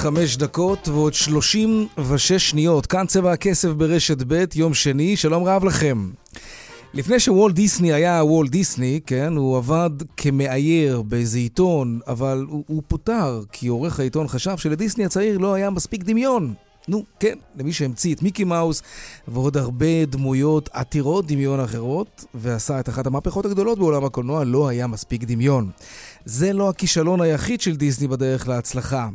וחמש דקות ועוד שלושים ושש שניות. כאן צבע הכסף ברשת ב', יום שני, שלום רב לכם. לפני שוולט דיסני היה וולט דיסני, כן, הוא עבד כמאייר באיזה עיתון, אבל הוא, הוא פוטר כי עורך העיתון חשב שלדיסני הצעיר לא היה מספיק דמיון. נו, כן, למי שהמציא את מיקי מאוס ועוד הרבה דמויות עתירות דמיון אחרות, ועשה את אחת המהפכות הגדולות בעולם הקולנוע, לא היה מספיק דמיון. זה לא הכישלון היחיד של דיסני בדרך להצלחה.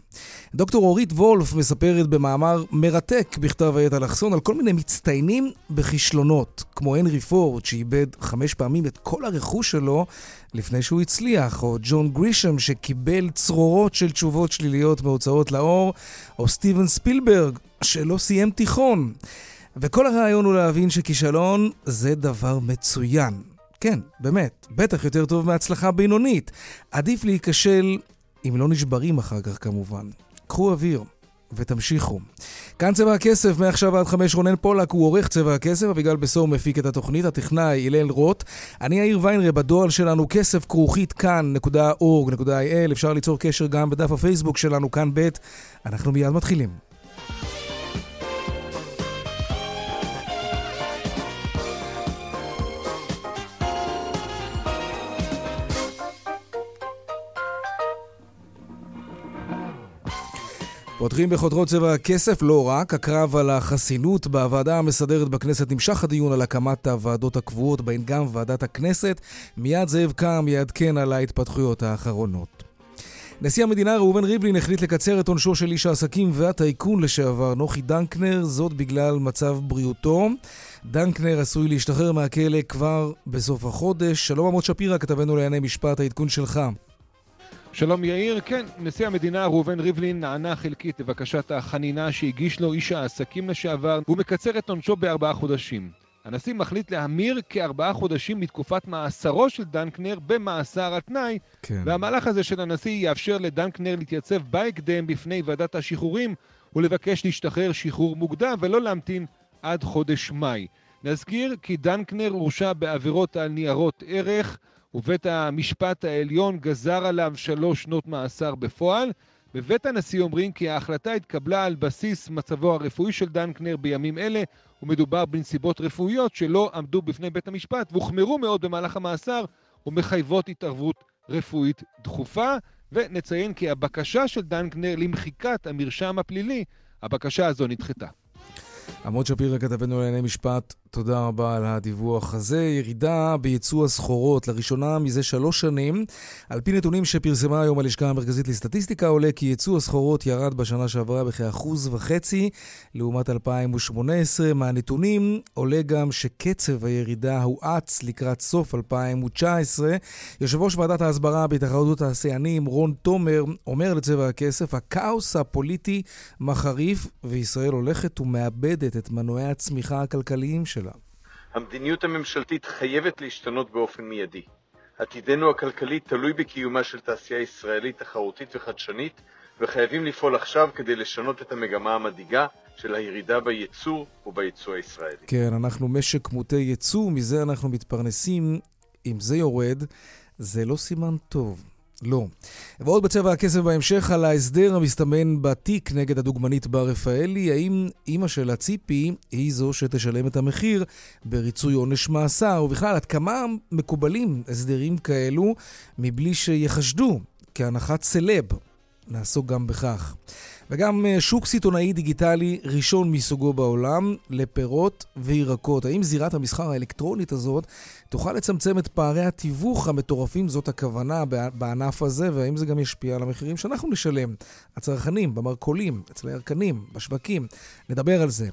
דוקטור אורית וולף מספרת במאמר מרתק בכתב העת אלכסון על כל מיני מצטיינים בכישלונות, כמו הנרי פורד שאיבד חמש פעמים את כל הרכוש שלו לפני שהוא הצליח, או ג'ון גרישם שקיבל צרורות של תשובות שליליות מהוצאות לאור, או סטיבן ספילברג שלא סיים תיכון. וכל הרעיון הוא להבין שכישלון זה דבר מצוין. כן, באמת, בטח יותר טוב מהצלחה בינונית. עדיף להיכשל אם לא נשברים אחר כך כמובן. קחו אוויר. ותמשיכו. כאן צבע הכסף, מעכשיו עד חמש רונן פולק הוא עורך צבע הכסף, אביגל בסור מפיק את התוכנית, הטכנאי הלל רוט. אני יאיר ויינרב, בדואל שלנו כסף כרוכית כאן.org.il, אפשר ליצור קשר גם בדף הפייסבוק שלנו כאן ב', אנחנו מיד מתחילים. פותחים בחותרות צבע הכסף, לא רק, הקרב על החסינות בוועדה המסדרת בכנסת נמשך הדיון על הקמת הוועדות הקבועות, בהן גם ועדת הכנסת. מיד זאב קם יעדכן על ההתפתחויות האחרונות. נשיא המדינה ראובן ריבלין החליט לקצר את עונשו של איש העסקים והטייקון לשעבר נוחי דנקנר, זאת בגלל מצב בריאותו. דנקנר עשוי להשתחרר מהכלא כבר בסוף החודש. שלום עמוד שפירא, כתבנו לענייני משפט, העדכון שלך. שלום יאיר, כן, נשיא המדינה ראובן ריבלין נענה חלקית לבקשת החנינה שהגיש לו איש העסקים לשעבר, והוא מקצר את עונשו בארבעה חודשים. הנשיא מחליט להמיר כארבעה חודשים מתקופת מאסרו של דנקנר במאסר על תנאי, כן. והמהלך הזה של הנשיא יאפשר לדנקנר להתייצב בהקדם בפני ועדת השחרורים ולבקש להשתחרר שחרור מוקדם ולא להמתין עד חודש מאי. נזכיר כי דנקנר הורשע בעבירות על ניירות ערך, ובית המשפט העליון גזר עליו שלוש שנות מאסר בפועל. בבית הנשיא אומרים כי ההחלטה התקבלה על בסיס מצבו הרפואי של דנקנר בימים אלה, ומדובר בנסיבות רפואיות שלא עמדו בפני בית המשפט והוחמרו מאוד במהלך המאסר ומחייבות התערבות רפואית דחופה. ונציין כי הבקשה של דנקנר למחיקת המרשם הפלילי, הבקשה הזו נדחתה. עמוד שפירא כתבנו לענייני משפט, תודה רבה על הדיווח הזה. ירידה בייצוא הסחורות לראשונה מזה שלוש שנים. על פי נתונים שפרסמה היום הלשכה המרכזית לסטטיסטיקה, עולה כי ייצוא הסחורות ירד בשנה שעברה בכאחוז וחצי לעומת 2018. מהנתונים עולה גם שקצב הירידה הואץ לקראת סוף 2019. יושב ראש ועדת ההסברה בהתאחדות התעשיינים, רון תומר, אומר לצבע הכסף, הכאוס הפוליטי מחריף וישראל הולכת ומאבדת את מנועי הצמיחה הכלכליים שלה. המדיניות הממשלתית חייבת להשתנות באופן מיידי. עתידנו הכלכלי תלוי בקיומה של תעשייה ישראלית תחרותית וחדשנית, וחייבים לפעול עכשיו כדי לשנות את המגמה המדאיגה של הירידה בייצור ובייצוא הישראלי. כן, אנחנו משק מוטה ייצוא, מזה אנחנו מתפרנסים. אם זה יורד, זה לא סימן טוב. לא. ועוד בצבע הכסף בהמשך על ההסדר המסתמן בתיק נגד הדוגמנית בר רפאלי, האם אימא שלה ציפי היא זו שתשלם את המחיר בריצוי עונש מאסר, ובכלל עד כמה מקובלים הסדרים כאלו מבלי שיחשדו כהנחת סלב. נעסוק גם בכך. וגם אה, שוק סיטונאי דיגיטלי ראשון מסוגו בעולם לפירות וירקות. האם זירת המסחר האלקטרונית הזאת תוכל לצמצם את פערי התיווך המטורפים, זאת הכוונה בענף הזה, והאם זה גם ישפיע על המחירים שאנחנו נשלם, הצרכנים, במרכולים, אצל הירקנים, בשווקים. נדבר על זה.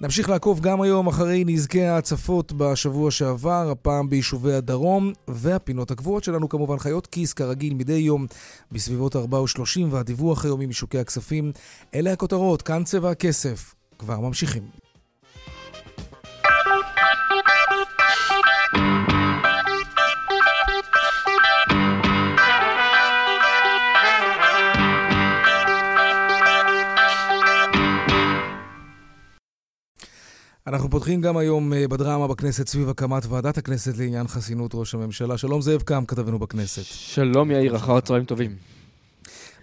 נמשיך לעקוב גם היום אחרי נזקי ההצפות בשבוע שעבר, הפעם ביישובי הדרום, והפינות הקבועות שלנו כמובן חיות כיס כרגיל מדי יום בסביבות 4 ו-30 והדיווח היומי משוקי הכספים. אלה הכותרות, כאן צבע הכסף. כבר ממשיכים. אנחנו פותחים גם היום אה, בדרמה בכנסת סביב הקמת ועדת הכנסת לעניין חסינות ראש הממשלה. שלום זאב קם, כתבנו בכנסת. שלום יאיר, אחר הצהריים טובים.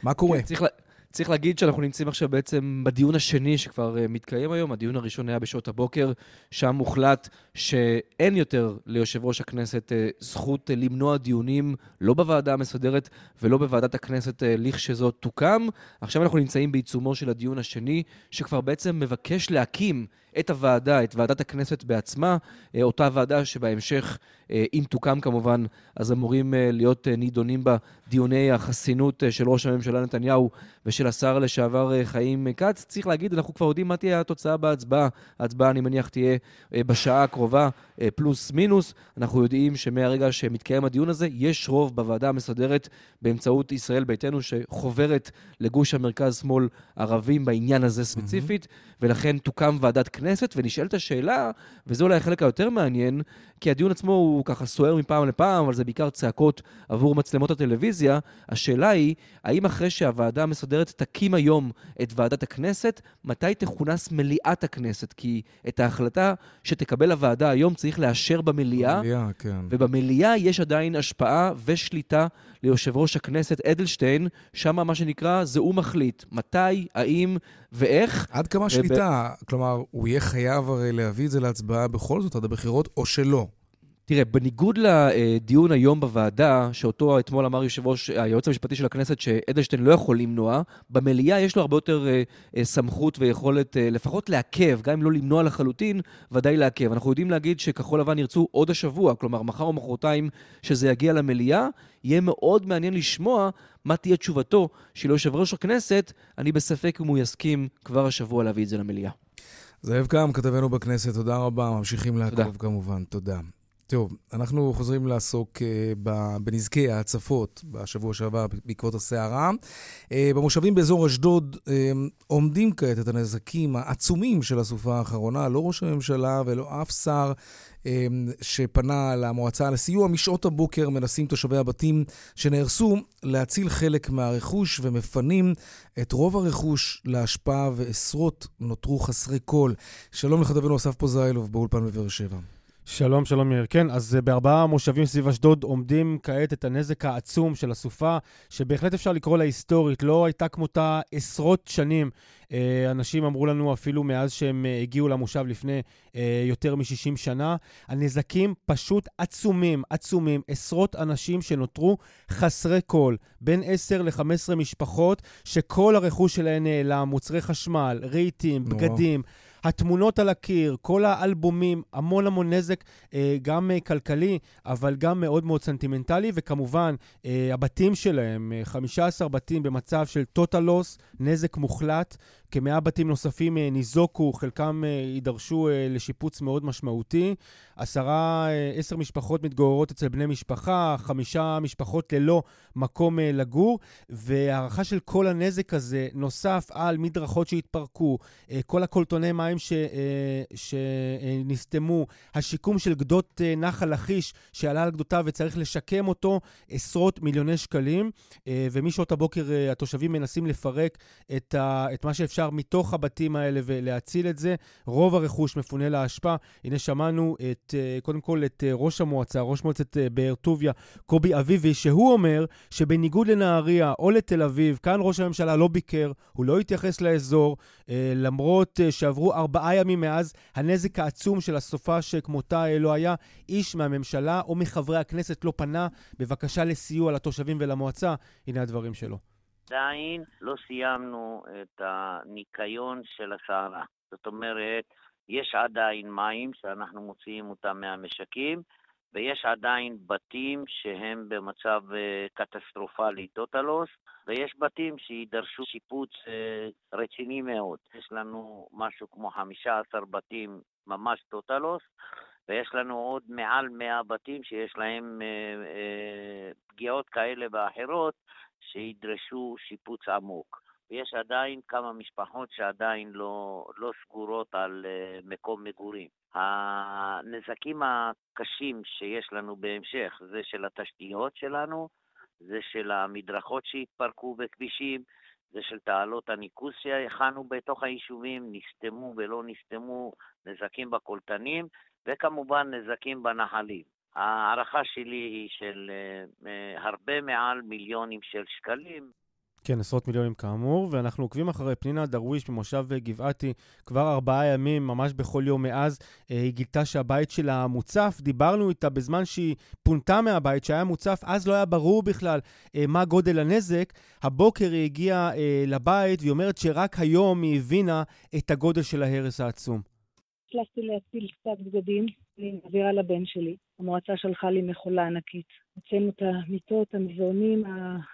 מה קורה? כן, צריך, לה, צריך להגיד שאנחנו נמצאים עכשיו בעצם בדיון השני שכבר uh, מתקיים היום. הדיון הראשון היה בשעות הבוקר, שם הוחלט שאין יותר ליושב ראש הכנסת uh, זכות uh, למנוע דיונים, לא בוועדה המסודרת ולא בוועדת הכנסת לכשזו תוקם. עכשיו אנחנו נמצאים בעיצומו של הדיון השני, שכבר בעצם מבקש להקים את הוועדה, את ועדת הכנסת בעצמה, אה, אותה ועדה שבהמשך, אה, אם תוקם כמובן, אז אמורים אה, להיות נידונים בה דיוני החסינות של ראש הממשלה נתניהו ושל השר לשעבר חיים כץ. צריך להגיד, אנחנו כבר יודעים מה תהיה התוצאה בהצבעה. ההצבעה, אני מניח, תהיה בשעה הקרובה, פלוס מינוס. אנחנו יודעים שמהרגע שמתקיים הדיון הזה, יש רוב בוועדה המסדרת באמצעות ישראל ביתנו, שחוברת לגוש המרכז-שמאל ערבים בעניין הזה ספציפית, mm-hmm. ולכן תוקם ועדת כנסת. ונשאלת השאלה, וזה אולי החלק היותר מעניין, כי הדיון עצמו הוא ככה סוער מפעם לפעם, אבל זה בעיקר צעקות עבור מצלמות הטלוויזיה. השאלה היא, האם אחרי שהוועדה המסודרת תקים היום את ועדת הכנסת, מתי תכונס מליאת הכנסת? כי את ההחלטה שתקבל הוועדה היום צריך לאשר במליאה, במליאה, כן. ובמליאה יש עדיין השפעה ושליטה ליושב ראש הכנסת אדלשטיין, שם מה שנקרא, זה הוא מחליט. מתי, האם ואיך. עד כמה שליטה? ב... כלומר, הוא יהיה חייב הרי להביא את זה להצבעה בכל זאת עד הבחירות, או שלא? תראה, בניגוד לדיון היום בוועדה, שאותו אתמול אמר יושב ראש, היועץ המשפטי של הכנסת, שאדלשטיין לא יכול למנוע, במליאה יש לו הרבה יותר אה, אה, סמכות ויכולת אה, לפחות לעכב, גם אם לא למנוע לחלוטין, ודאי לעכב. אנחנו יודעים להגיד שכחול לבן ירצו עוד השבוע, כלומר, מחר או מחרתיים שזה יגיע למליאה, יהיה מאוד מעניין לשמוע מה תהיה תשובתו של יושב ראש הכנסת. אני בספק אם הוא יסכים כבר השבוע להביא את זה למליאה. זאב קם, כתבנו בכנסת, תודה רבה. ממשיכים לעקוב כמובן, תודה. טוב, אנחנו חוזרים לעסוק uh, בנזקי ההצפות בשבוע שעבר בעקבות הסערה. Uh, במושבים באזור אשדוד uh, עומדים כעת את הנזקים העצומים של הסופה האחרונה. לא ראש הממשלה ולא אף שר שפנה למועצה לסיוע. משעות הבוקר מנסים תושבי הבתים שנהרסו להציל חלק מהרכוש ומפנים את רוב הרכוש להשפעה ועשרות נותרו חסרי כל. שלום לכתבנו אסף פוזיילוב באולפן בבאר שבע. שלום, שלום יאיר. כן, אז אה, בארבעה מושבים סביב אשדוד עומדים כעת את הנזק העצום של הסופה, שבהחלט אפשר לקרוא לה היסטורית, לא הייתה כמותה עשרות שנים. אה, אנשים אמרו לנו אפילו מאז שהם אה, הגיעו למושב לפני יותר מ-60 שנה. הנזקים פשוט עצומים, עצומים. עשרות אנשים שנותרו חסרי כל, בין 10 ל-15 משפחות, שכל הרכוש שלהן נעלם, מוצרי חשמל, רהיטים, בגדים. התמונות על הקיר, כל האלבומים, המון המון נזק, אה, גם אה, כלכלי, אבל גם מאוד מאוד סנטימנטלי, וכמובן, אה, הבתים שלהם, 15 בתים במצב של total loss, נזק מוחלט. כמאה בתים נוספים ניזוקו, חלקם יידרשו לשיפוץ מאוד משמעותי. עשרה, עשר משפחות מתגוררות אצל בני משפחה, חמישה משפחות ללא מקום לגור, והערכה של כל הנזק הזה נוסף על מדרכות שהתפרקו, כל הקולטוני מים המים שנסתמו, השיקום של גדות אה, נחל לכיש שעלה על גדותיו וצריך לשקם אותו, עשרות מיליוני שקלים. אה, ומשעות הבוקר אה, התושבים מנסים לפרק את, ה, את מה שאפשר מתוך הבתים האלה ולהציל את זה. רוב הרכוש מפונה לאשפה. הנה שמענו את, קודם כל את ראש המועצה, ראש מועצת באר טוביה, קובי אביבי, שהוא אומר שבניגוד לנהריה או לתל אביב, כאן ראש הממשלה לא ביקר, הוא לא התייחס לאזור, למרות שעברו ארבעה ימים מאז הנזק העצום של הסופה שכמותה לא היה, איש מהממשלה או מחברי הכנסת לא פנה בבקשה לסיוע לתושבים ולמועצה. הנה הדברים שלו. עדיין לא סיימנו את הניקיון של הסערה. זאת אומרת, יש עדיין מים שאנחנו מוציאים אותם מהמשקים, ויש עדיין בתים שהם במצב אה, קטסטרופלי טוטלוס, ויש בתים שידרשו שיפוץ אה, רציני מאוד. יש לנו משהו כמו 15 בתים ממש טוטלוס, ויש לנו עוד מעל 100 בתים שיש להם אה, פגיעות כאלה ואחרות שידרשו שיפוץ עמוק. ויש עדיין כמה משפחות שעדיין לא, לא סגורות על uh, מקום מגורים. הנזקים הקשים שיש לנו בהמשך זה של התשתיות שלנו, זה של המדרכות שהתפרקו בכבישים, זה של תעלות הניקוז שהכנו בתוך היישובים, נסתמו ולא נסתמו, נזקים בקולטנים, וכמובן נזקים בנחלים. ההערכה שלי היא של uh, הרבה מעל מיליונים של שקלים. כן, עשרות מיליונים כאמור, ואנחנו עוקבים אחרי פנינה דרוויש ממושב גבעתי כבר ארבעה ימים, ממש בכל יום מאז. אה, היא גילתה שהבית שלה מוצף, דיברנו איתה בזמן שהיא פונתה מהבית, שהיה מוצף, אז לא היה ברור בכלל אה, מה גודל הנזק. הבוקר היא הגיעה אה, לבית, והיא אומרת שרק היום היא הבינה את הגודל של ההרס העצום. הצלחתי להציל קצת בגדים, אני מעבירה לבן שלי. המועצה שלחה לי מכולה ענקית. הוצאנו את המיטות, המזעונים, כאילו,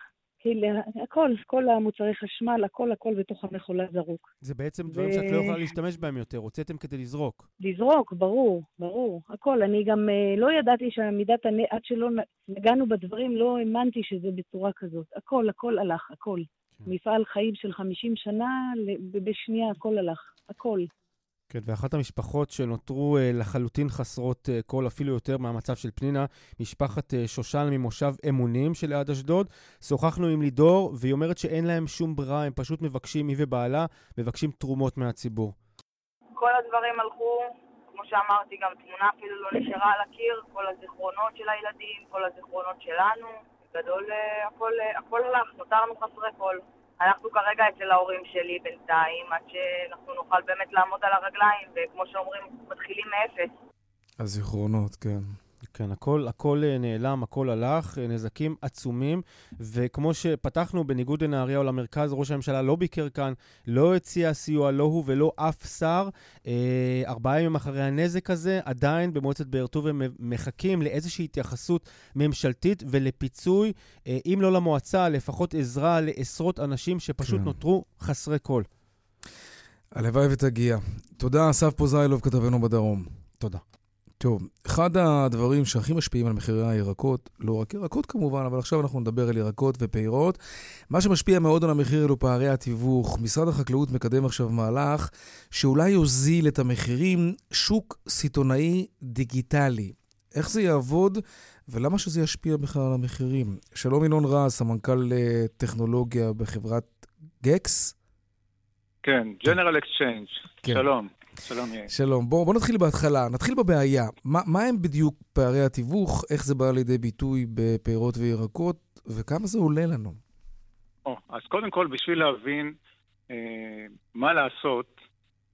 הכל, כל המוצרי חשמל, הכל הכל בתוך המכולה זרוק. זה בעצם דברים ו... שאת לא יכולה להשתמש בהם יותר, הוצאתם כדי לזרוק. לזרוק, ברור, ברור, הכל. אני גם uh, לא ידעתי שהמידת הנ... עד שלא נגענו בדברים, לא האמנתי שזה בצורה כזאת. הכל, הכל הלך, הכל. כן. מפעל חיים של 50 שנה, בשנייה הכל הלך, הכל. כן, ואחת המשפחות שנותרו uh, לחלוטין חסרות כל, אפילו יותר מהמצב של פנינה, משפחת uh, שושן ממושב אמונים שליד אשדוד. שוחחנו עם לידור, והיא אומרת שאין להם שום ברירה, הם פשוט מבקשים, היא ובעלה, מבקשים תרומות מהציבור. כל הדברים הלכו, כמו שאמרתי, גם תמונה אפילו לא נשארה על הקיר, כל הזיכרונות של הילדים, כל הזיכרונות שלנו. גדול, הכל, הכל הלך, נותרנו חסרי כל. אנחנו כרגע אצל ההורים שלי בינתיים, עד שאנחנו נוכל באמת לעמוד על הרגליים, וכמו שאומרים, מתחילים מאפס. הזיכרונות, כן. כן, הכל, הכל אה, נעלם, הכל הלך, אה, נזקים עצומים, וכמו שפתחנו, בניגוד לנהריה או למרכז, ראש הממשלה לא ביקר כאן, לא הציע סיוע, לא הוא ולא אף שר. אה, ארבעה ימים אחרי הנזק הזה, עדיין במועצת באר טוביה מחכים לאיזושהי התייחסות ממשלתית ולפיצוי, אה, אם לא למועצה, לפחות עזרה לעשרות אנשים שפשוט כן. נותרו חסרי כל. הלוואי ותגיע. תודה, אסף פוזיילוב, כתבנו בדרום. תודה. טוב, אחד הדברים שהכי משפיעים על מחירי הירקות, לא רק ירקות כמובן, אבל עכשיו אנחנו נדבר על ירקות ופירות. מה שמשפיע מאוד על המחיר אלו פערי התיווך. משרד החקלאות מקדם עכשיו מהלך שאולי יוזיל את המחירים, שוק סיטונאי דיגיטלי. איך זה יעבוד ולמה שזה ישפיע בכלל על המחירים? שלום ינון רז, סמנכ"ל אה, טכנולוגיה בחברת גקס. כן, General Exchange. כן. שלום. שלום, יאיר. שלום. בואו בוא נתחיל בהתחלה. נתחיל בבעיה. מה, מה הם בדיוק פערי התיווך? איך זה בא לידי ביטוי בפירות וירקות? וכמה זה עולה לנו? או, אז קודם כל, בשביל להבין אה, מה לעשות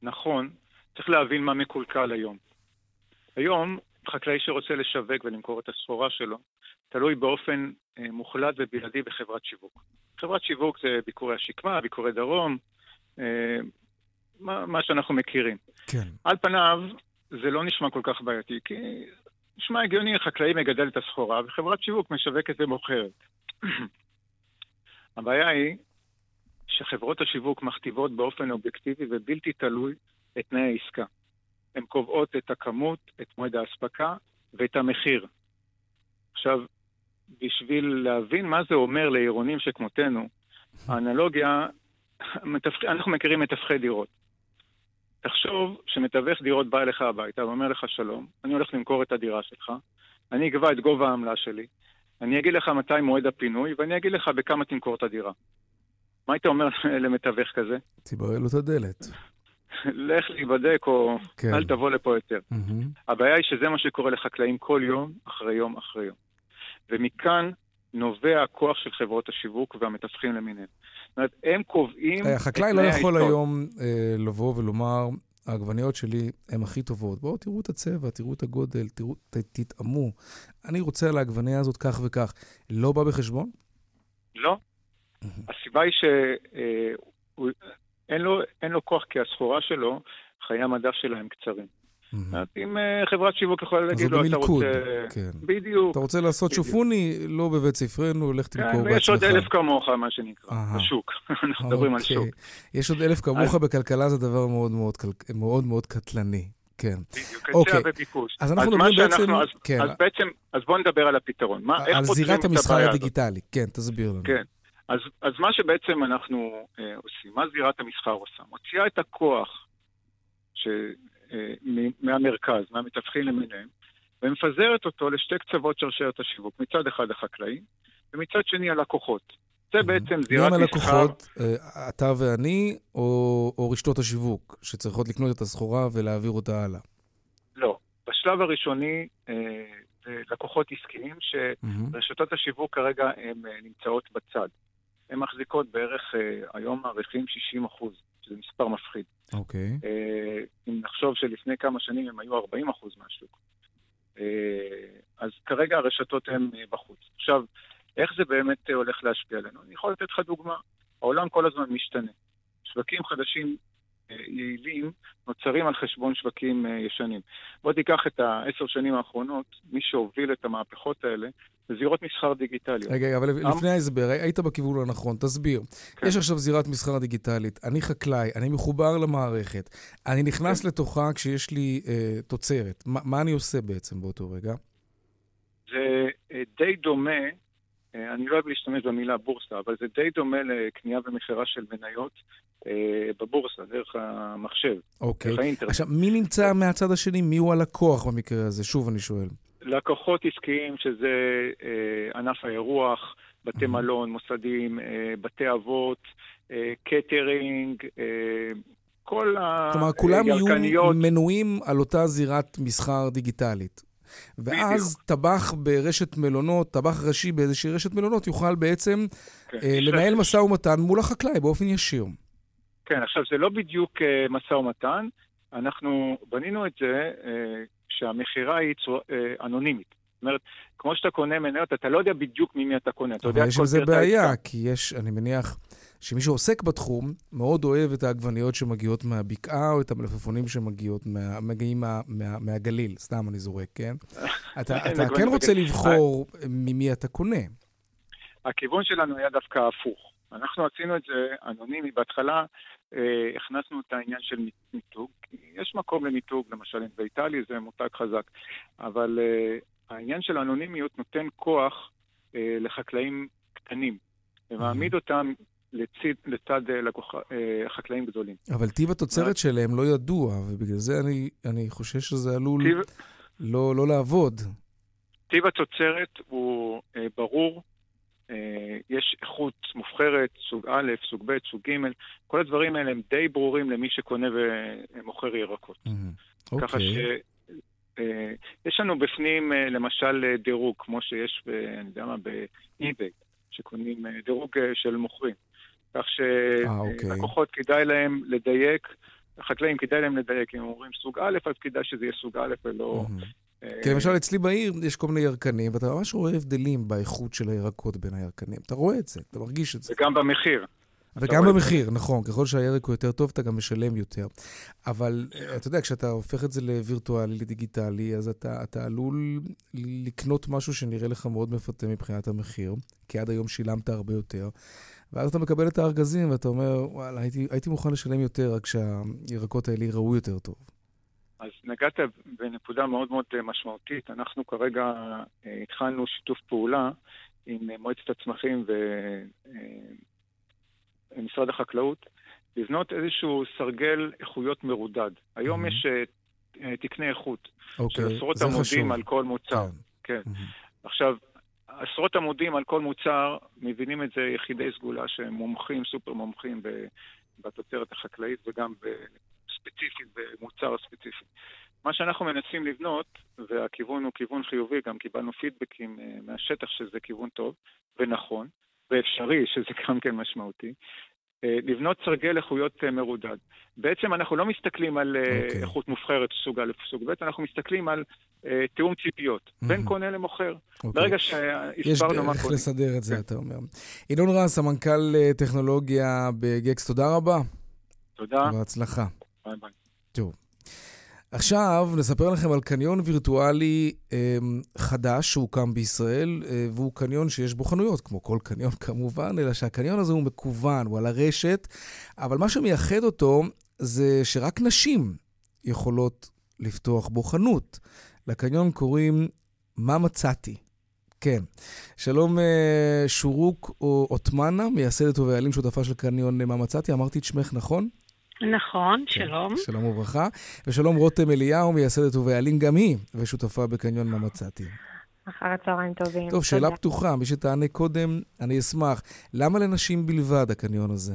נכון, צריך להבין מה מקולקל היום. היום, חקלאי שרוצה לשווק ולמכור את הסחורה שלו, תלוי באופן אה, מוחלט ובלעדי בחברת שיווק. חברת שיווק זה ביקורי השקמה, ביקורי דרום, אה, מה, מה שאנחנו מכירים. כן. על פניו, זה לא נשמע כל כך בעייתי, כי נשמע הגיוני, חקלאי מגדל את הסחורה וחברת שיווק משווקת ומוכרת. הבעיה היא שחברות השיווק מכתיבות באופן אובייקטיבי ובלתי תלוי את תנאי העסקה. הן קובעות את הכמות, את מועד האספקה ואת המחיר. עכשיו, בשביל להבין מה זה אומר לעירונים שכמותנו, האנלוגיה, אנחנו מכירים מתווכי דירות. תחשוב שמתווך דירות בא אליך הביתה ואומר לך שלום, אני הולך למכור את הדירה שלך, אני אקבע את גובה העמלה שלי, אני אגיד לך מתי מועד הפינוי, ואני אגיד לך בכמה תמכור את הדירה. מה היית אומר למתווך כזה? תברר לו את הדלת. לך להיבדק, או כן. אל תבוא לפה יותר. Mm-hmm. הבעיה היא שזה מה שקורה לחקלאים כל יום, אחרי יום, אחרי יום. ומכאן נובע הכוח של חברות השיווק והמתווכים למיניהם. זאת אומרת, הם קובעים... החקלאי לא יכול היום אה, לבוא ולומר, העגבניות שלי הן הכי טובות. בואו תראו את הצבע, תראו את הגודל, תראו, ת, תתאמו. אני רוצה על העגבניה הזאת כך וכך. לא בא בחשבון? לא. הסיבה היא שאין אה, לו, לו כוח, כי הסחורה שלו, חיי המדף שלה הם קצרים. אז אם אה, חברת שיווק יכולה להגיד לו, אתה רוצה... כן. בדיוק. אתה רוצה לעשות. שופוני? לא בבית ספרנו, לך תמכור כן, בעצמך. ויש עוד אלף כמוך, מה שנקרא. בשוק. אנחנו מדברים על אוקיי. שוק. יש עוד אלף כמוך בכלכלה, זה דבר מאוד מאוד קל- מאוד מאוד קטלני. כן. בדיוק, אוקיי. היצע וביקוש. אז אנחנו מדברים בעצם- כן. אז בעצם, אז בואו נדבר על הפתרון. מה- איך על זירת המסחר? הדיגיטלי. כן, תסביר לנו. כן. אז, אז מה שבעצם אנחנו אה, עושים, מה זירת המסחר עושה? מוציאה את הכוח ש, מהמרכז, מהמתווכים למיניהם, ומפזרת אותו לשתי קצוות שרשרת השיווק. מצד אחד החקלאים, ומצד שני הלקוחות. זה בעצם זירת מסחר... הלקוחות? אה, אתה ואני, או או רשתות השיווק, שצריכות לקנות את הסחורה ולהעביר אותה הלאה? לא. בשלב הראשוני, אה, לקוחות עסקיים. שרשתות השיווק כרגע הן אה, נמצאות בצד. הן מחזיקות בערך, אה, היום מעריכים 60 אחוז, שזה מספר מפחיד. אוקיי. אה, אם נחשוב שלפני כמה שנים הם היו 40 אחוז מהשוק. אה, אז כרגע הרשתות הן אה, בחוץ. עכשיו, איך זה באמת הולך להשפיע עלינו? אני יכול לתת לך דוגמה. העולם כל הזמן משתנה. שווקים חדשים יעילים נוצרים על חשבון שווקים ישנים. בוא תיקח את העשר שנים האחרונות, מי שהוביל את המהפכות האלה, זירות מסחר דיגיטליות. רגע, אבל עם- לפני ההסבר, היית בכיוון הנכון, תסביר. כן. יש עכשיו זירת מסחר דיגיטלית, אני חקלאי, אני מחובר למערכת, אני נכנס כן. לתוכה כשיש לי אה, תוצרת. מה מה אני עושה בעצם באותו רגע? זה אה, די דומה, אה, אני לא אוהב להשתמש במילה בורסה, אבל זה די דומה לקנייה ומכירה של מניות אה, בבורסה, דרך המחשב, אוקיי. דרך האינטרנט. עכשיו, מי נמצא מהצד השני? מי הוא הלקוח במקרה הזה? שוב אני שואל. לקוחות עסקיים, שזה אה, ענף האירוח, בתי מלון, מוסדים, אה, בתי אבות, אה, קטרינג, אה, כל כלומר, כולם יהיו הירקניות. מנויים על אותה זירת מסחר דיגיטלית. ואז טבח ברשת מלונות, טבח ראשי באיזושהי רשת מלונות, יוכל בעצם כן, אה, לנהל משא ומתן מול החקלאי באופן ישיר. כן, עכשיו זה לא בדיוק אה, משא ומתן, אנחנו בנינו את זה אה, שהמכירה היא צור, אה, אנונימית. זאת אומרת, כמו שאתה קונה מניות, אתה לא יודע בדיוק ממי אתה קונה, אתה יודע יש עם זה בעיה, העסקה. כי יש, אני מניח, שמי שעוסק בתחום מאוד אוהב את העגבניות שמגיעות מהבקעה, או את המלפפונים שמגיעות, מה, מגיעים מה, מה, מהגליל, סתם אני זורק, כן? אתה, אתה כן רוצה. לבחור ממי אתה קונה. הכיוון שלנו היה דווקא הפוך. אנחנו עשינו את זה אנונימי. בהתחלה אה, הכנסנו את העניין של מיתוג. יש מקום למיתוג, למשל בית"לי זה מותג חזק. אבל אה, העניין של האנונימיות נותן כוח אה, לחקלאים קטנים, ומעמיד אותם לצד, לצד אה, לקוח, אה, חקלאים גדולים. אבל טיב התוצרת שלהם לא ידוע, ובגלל זה אני, אני חושש שזה עלול טיב, לא, לא לעבוד. טיב התוצרת הוא אה, ברור, יש איכות מובחרת, סוג א', סוג ב', סוג ג', כל הדברים האלה הם די ברורים למי שקונה ומוכר ירקות. ככה אוקיי. ש... אה, יש לנו בפנים אה, למשל אה, דירוג, כמו שיש, ב, אני יודע מה, באי-ביי, שקונים אה, דירוג אה, של מוכרים. כך אה, אוקיי. שלקוחות כדאי להם לדייק, חקלאים כדאי להם לדייק, אם הם אומרים סוג א', אז כדאי שזה יהיה סוג א' ולא... אה, כי למשל אצלי בעיר יש כל מיני ירקנים, ואתה ממש רואה הבדלים באיכות של הירקות בין הירקנים. אתה רואה את זה, אתה מרגיש את זה. וגם במחיר. וגם במחיר, נכון. ככל שהירק הוא יותר טוב, אתה גם משלם יותר. אבל אה, אתה יודע, כשאתה הופך את זה לווירטואלי, לדיגיטלי, אז אתה, אתה עלול לקנות משהו שנראה לך מאוד מפתה מבחינת המחיר, כי עד היום שילמת הרבה יותר. ואז אתה מקבל את הארגזים ואתה אומר, וואלה, הייתי, הייתי מוכן לשלם יותר, רק שהירקות האלה יראו יותר טוב. אז נגעת בנקודה מאוד מאוד אה, משמעותית. אנחנו כרגע אה, התחלנו שיתוף פעולה עם אה, מועצת הצמחים ומשרד החקלאות, לבנות איזשהו סרגל איכויות מרודד. היום יש אה, אה, תקני איכות אוקיי, של עשרות עמודים חשוב. על כל מוצר. כן. עכשיו, עשרות עמודים על כל מוצר, מבינים את זה יחידי סגולה שהם מומחים, סופר מומחים בתוצרת החקלאית וגם ספציפית במוצר ספציפי. מה שאנחנו מנסים לבנות, והכיוון הוא כיוון חיובי, גם קיבלנו פידבקים אה, מהשטח שזה כיוון טוב ונכון, ואפשרי, שזה גם כן משמעותי, אה, לבנות סרגל איכויות אה, מרודד. בעצם אנחנו לא מסתכלים על אה, אוקיי. איכות מובחרת סוג א' סוג ב', אנחנו מסתכלים על אה, תיאום ציפיות, בין קונה למוכר. אוקיי. ברגע יש שהסברנו מה דרך קונה. לסדר את זה, אתה אומר. ינון רז, סמנכ"ל טכנולוגיה בגקס, תודה רבה. תודה. בהצלחה. ביי ביי. טוב. עכשיו נספר לכם על קניון וירטואלי אה, חדש שהוקם בישראל, אה, והוא קניון שיש בו חנויות, כמו כל קניון כמובן, אלא שהקניון הזה הוא מקוון, הוא על הרשת, אבל מה שמייחד אותו זה שרק נשים יכולות לפתוח בו חנות. לקניון קוראים מה מצאתי. כן. שלום אה, שורוק עותמנה, מייסדת ובעלים שותפה של קניון מה מצאתי. אמרתי את שמך נכון? נכון, שלום. כן, שלום וברכה. ושלום רותם אליהו, מייסדת ובעלים גם היא, ושותפה בקניון מה מצאתי. אחר הצהריים טובים. טוב, שאלה פתוחה, מי שתענה קודם, אני אשמח. למה לנשים בלבד הקניון הזה?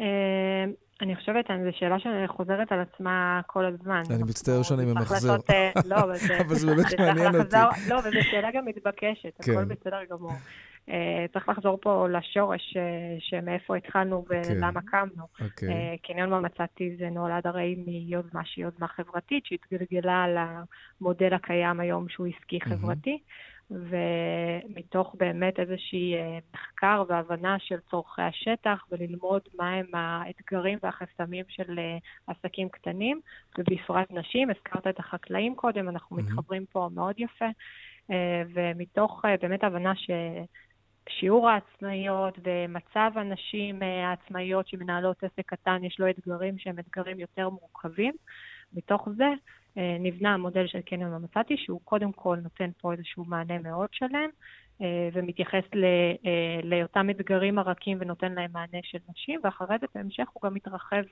אה, אני חושבת, זו שאלה שחוזרת על עצמה כל הזמן. אני מצטער שאני ממחזר. לא, אבל זה באמת מעניין אותי. לא, וזו שאלה גם מתבקשת, הכל כן. בסדר גמור. אה, צריך לחזור פה לשורש שמאיפה התחלנו ולמה קמנו. אוקיי. קניון מה מצאתי זה נולד הרי מיוזמה שהיא יוזמה חברתית שהתגלגלה על המודל הקיים היום שהוא עסקי חברתי. ומתוך באמת איזושהי מחקר והבנה של צורכי השטח וללמוד מהם האתגרים והחסמים של עסקים קטנים, ובפרט נשים, הזכרת את החקלאים קודם, אנחנו mm-hmm. מתחברים פה מאוד יפה, ומתוך באמת הבנה ש... שיעור העצמאיות ומצב הנשים העצמאיות שמנהלות עסק קטן, יש לו אתגרים שהם אתגרים יותר מורכבים. מתוך זה נבנה המודל של קניון המצאתי, שהוא קודם כל נותן פה איזשהו מענה מאוד שלם, ומתייחס לאותם אתגרים הרכים ונותן להם מענה של נשים, ואחרי זה בהמשך הוא גם מתרחב,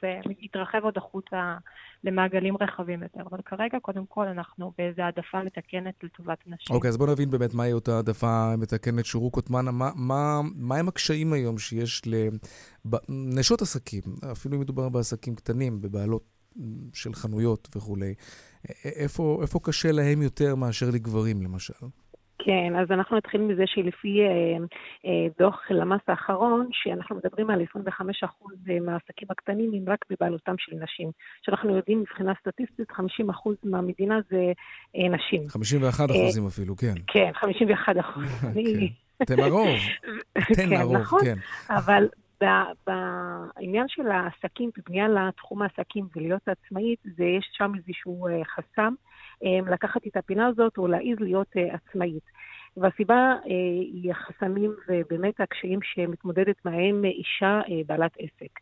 מתרחב עוד החוצה למעגלים רחבים יותר. אבל כרגע, קודם כל, אנחנו באיזו העדפה מתקנת לטובת נשים. אוקיי, okay, אז בואו נבין באמת מהי אותה העדפה מתקנת. שורוק קוטמנה, מה, מה, מה הם הקשיים היום שיש לנשות עסקים, אפילו אם מדובר בעסקים קטנים, בבעלות של חנויות וכולי. איפה, איפה קשה להם יותר מאשר לגברים, למשל? כן, אז אנחנו נתחיל מזה שלפי אה, אה, דוח למ"ס האחרון, שאנחנו מדברים על 25% מהעסקים הקטנים הם רק בבעלותם של נשים. שאנחנו יודעים מבחינה סטטיסטית, 50% מהמדינה זה אה, נשים. 51 אחוזים אה, אפילו, כן. כן, 51 אחוז. כן. אתם הרוב. אתן כן, הרוב, נכון, כן. אבל בעניין של העסקים, בבנייה לתחום העסקים ולהיות עצמאית, זה, יש שם איזשהו חסם. לקחת את הפינה הזאת או להעיז להיות עצמאית. והסיבה היא החסמים ובאמת הקשיים שמתמודדת מהם אישה בעלת עסק.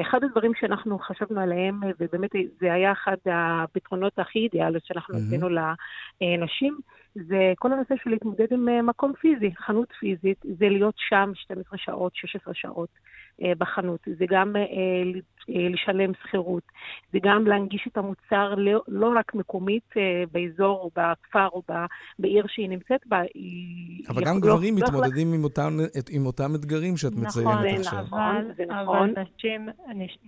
אחד הדברים שאנחנו חשבנו עליהם, ובאמת זה היה אחד הפתרונות הכי אידיאליות שאנחנו נתנו mm-hmm. לנשים, זה כל הנושא של להתמודד עם מקום פיזי, חנות פיזית, זה להיות שם 12 שעות, 16 שעות. בחנות, זה גם לשלם שכירות, זה גם להנגיש את המוצר לא, לא רק מקומית באזור או בכפר או בעיר שהיא נמצאת בה. אבל גם גברים לא מתמודדים עם אותם, אתגרים שאת נכון, מציינת עכשיו. נכון, זה נכון. אבל נשים,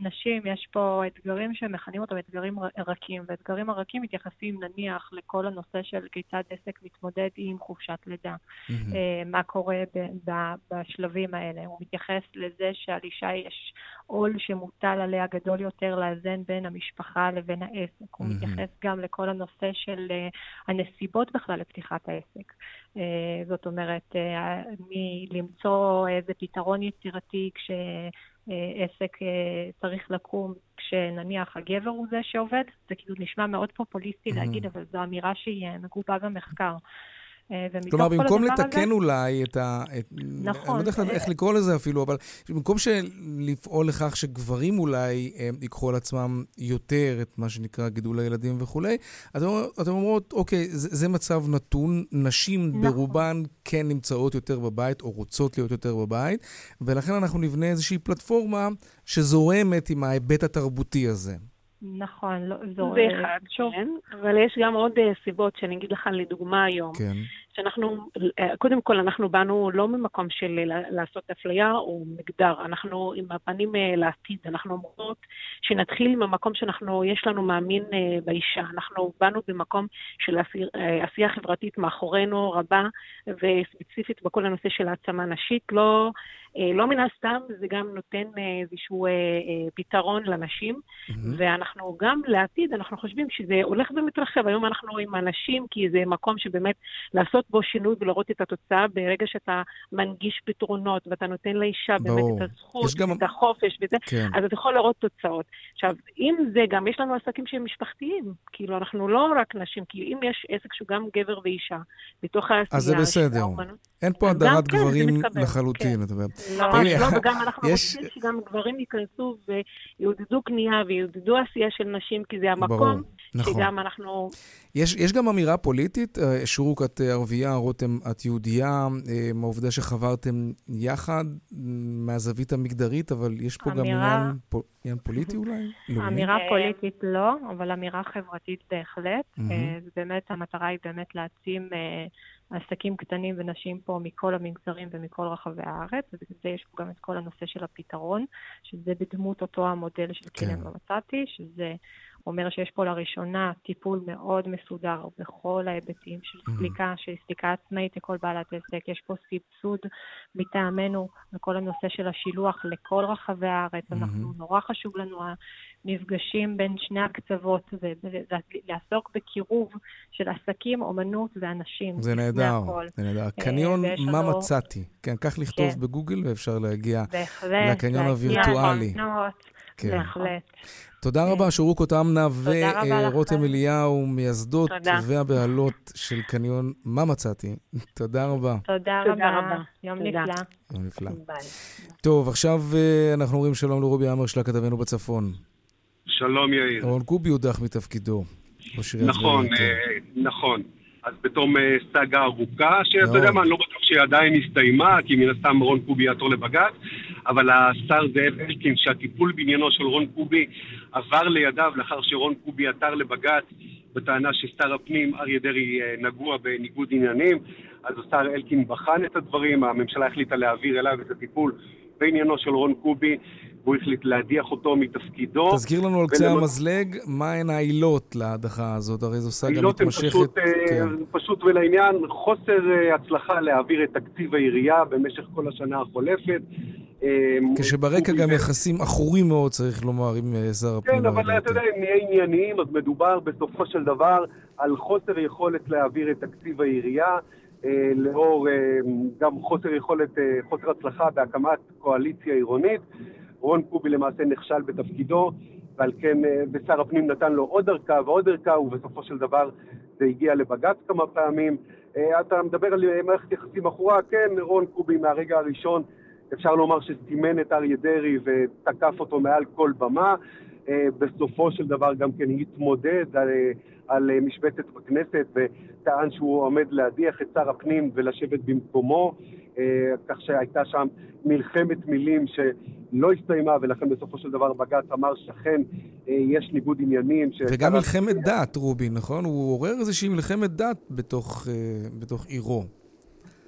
נשים, יש פה אתגרים שמכנים אותם אתגרים רכים, ואתגרים הרכים מתייחסים נניח לכל הנושא של כיצד עסק מתמודד עם חופשת לידה, מה קורה בשלבים האלה. הוא מתייחס לזה שעל אישה יש עול שמוטל עליה גדול יותר לאזן בין המשפחה לבין העסק. הוא מתייחס גם לכל הנושא של הנסיבות בכלל לפתיחת העסק. זאת אומרת, למצוא איזה פתרון יצירתי כשעסק צריך לקום, כשנניח הגבר הוא זה שעובד, זה כאילו נשמע מאוד פופוליסטי להגיד, אבל זו אמירה שהיא מגובה במחקר. כלומר, במקום לתקן הזה... אולי את ה... את... נכון. אני לא יודע איך לקרוא לזה אפילו, אבל במקום לפעול לכך שגברים אולי הם ייקחו על עצמם יותר את מה שנקרא גידול הילדים וכולי, אתם, אתם אומרות, אוקיי, זה, זה מצב נתון, נשים נכון. ברובן כן נמצאות יותר בבית, או רוצות להיות יותר בבית, ולכן אנחנו נבנה איזושהי פלטפורמה שזורמת עם ההיבט התרבותי הזה. נכון, לא, זו... זה אחד, כן, אבל יש גם עוד סיבות שאני אגיד לך לדוגמה היום. כן. שאנחנו, קודם כל, אנחנו באנו לא ממקום של לעשות אפליה או מגדר, אנחנו עם הפנים לעתיד, אנחנו אומרות שנתחיל ממקום שאנחנו, יש לנו מאמין באישה. אנחנו באנו במקום של עשייה חברתית מאחורינו רבה, וספציפית בכל הנושא של העצמה נשית, לא אה, לא מן הסתם, זה גם נותן אה, איזשהו אה, אה, פתרון לנשים, Mm-hmm. ואנחנו גם לעתיד, אנחנו חושבים שזה הולך ומתרחב. היום אנחנו רואים אנשים, כי זה מקום שבאמת לעשות בו שינוי ולראות את התוצאה ברגע שאתה מנגיש פתרונות ואתה נותן לאישה באמת. את הזכות, גם- את החופש וזה, כן. אז אתה יכול לראות תוצאות. עכשיו, אם זה גם, יש לנו עסקים שהם משפחתיים, כאילו, אנחנו לא רק נשים, כי אם יש עסק שהוא גם גבר ואישה, בתוך העשייה... אז זה בסדר. האומנות, אין פה הדרת כן, גברים לחלוטין, אתה אומר. ממש תראי, לא, וגם אנחנו יש- רוצים שגם גברים ייכנסו ויעודדו קנייה ויעודדו עשייה של נשים, כי זה המקום ברור, נכון. שגם אנחנו... יש, יש גם אמירה פוליטית, אה, שורוק את אה, ערבייה, רותם את יהודייה, אה, מהעובדה שחברתם יחד מהזווית המגדרית, אבל יש פה גם אמירה- עניין, פו, עניין פוליטי אולי? לאומי? אמירה פוליטית לא, אבל אמירה חברתית בהחלט. אה, ובאמת המטרה היא באמת להעצים עסקים קטנים ונשים פה מכל המגזרים ומכל רחבי הארץ, ובגלל זה יש פה גם את כל הנושא של הפתרון, שזה בדמות אותו המודל של כן. ומצאתי, שזה אומר שיש פה לראשונה טיפול מאוד מסודר בכל ההיבטים של Mhm. סליקה, של סליקה עצמאית לכל בעלת עסק, יש פה סבסוד מטעמנו לכל הנושא של השילוח לכל רחבי הארץ, Mhm. אנחנו, נורא חשוב לנו המפגשים בין שני הקצוות, ולעסוק בקירוב של עסקים, אומנות ואנשים. זה נהדר. זה נהדר. אה, קניון מה מצאתי. כן, כך לכתוב כן. בגוגל ואפשר להגיע בהחלט, לקניון להגיע, הווירטואלי. כן. בהחלט. תודה רבה, שורוקו תמנה ורותם. אליהו, מייסדות תודה. והבעלות של קניון מה מצאתי. תודה רבה. תודה תודה רבה, רבה. יום תודה. נפלא. יום נפלא. ביי. טוב, עכשיו אה, אנחנו אומרים שלום לרובי עמר של הכתבנו בצפון. שלום יאיר. רון קובי הודח מתפקידו. עיריית נכון. אה, נכון. אז בתום אה, סאגה ארוכה, שאתה. יודע מה, אני לא בטוח שהיא עדיין הסתיימה, כי מן הסתם רון קובי יעתור לבג"ץ, אבל השר זאב אלקין, שהטיפול בעניינו של רון קובי עבר לידיו לאחר שרון קובי עתר לבג"ץ בטענה ששר הפנים אריה דרעי אה, נגוע בניגוד עניינים, אז השר אלקין בחן את הדברים, הממשלה החליטה להעביר אליו את הטיפול בעניינו של רון קובי, והוא החליט להדיח אותו מתפקידו. תזכיר לנו על קצה ולמ- המזלג, מהן העילות להדחה הזאת? הרי זו סאגה העילות הן מתמשכת. פשוט, אה, כן. פשוט ולעניין, חוסר אה, הצלחה להעביר את תקציב העירייה במשך כל השנה החולפת. אה, כשברקע גם יחסים עכורים מאוד, צריך לומר, עם שר הפנים. כן, אבל. אתה יודע, אם נהיה ענייניים, אז מדובר בסופו של דבר על חוסר יכולת להעביר את תקציב העירייה, לאור גם חוסר יכולת, חוסר הצלחה בהקמת קואליציה עירונית. רון קובי למעשה נכשל בתפקידו, ועל כן, אה, ושר הפנים נתן לו עוד ארכה ועוד ארכה, ובסופו של דבר זה הגיע לבג"ץ כמה פעמים. אה, אתה מדבר על אה, מערכת יחסים עכורה, כן, רון קובי מהרגע הראשון אפשר לומר שסימן את אריה דרעי ותקף אותו מעל כל במה. בסופו של דבר גם כן התמודד על, על משבצת בכנסת וטען שהוא עומד להדיח את שר הפנים ולשבת במקומו, כך שהייתה שם מלחמת מילים שלא הסתיימה ולכן בסופו של דבר בג"ץ אמר שאכן אה, יש ניגוד עניינים. וגם מלחמת דת, רובי, נכון? הוא עורר איזושהי מלחמת דת בתוך, אה, בתוך עירו.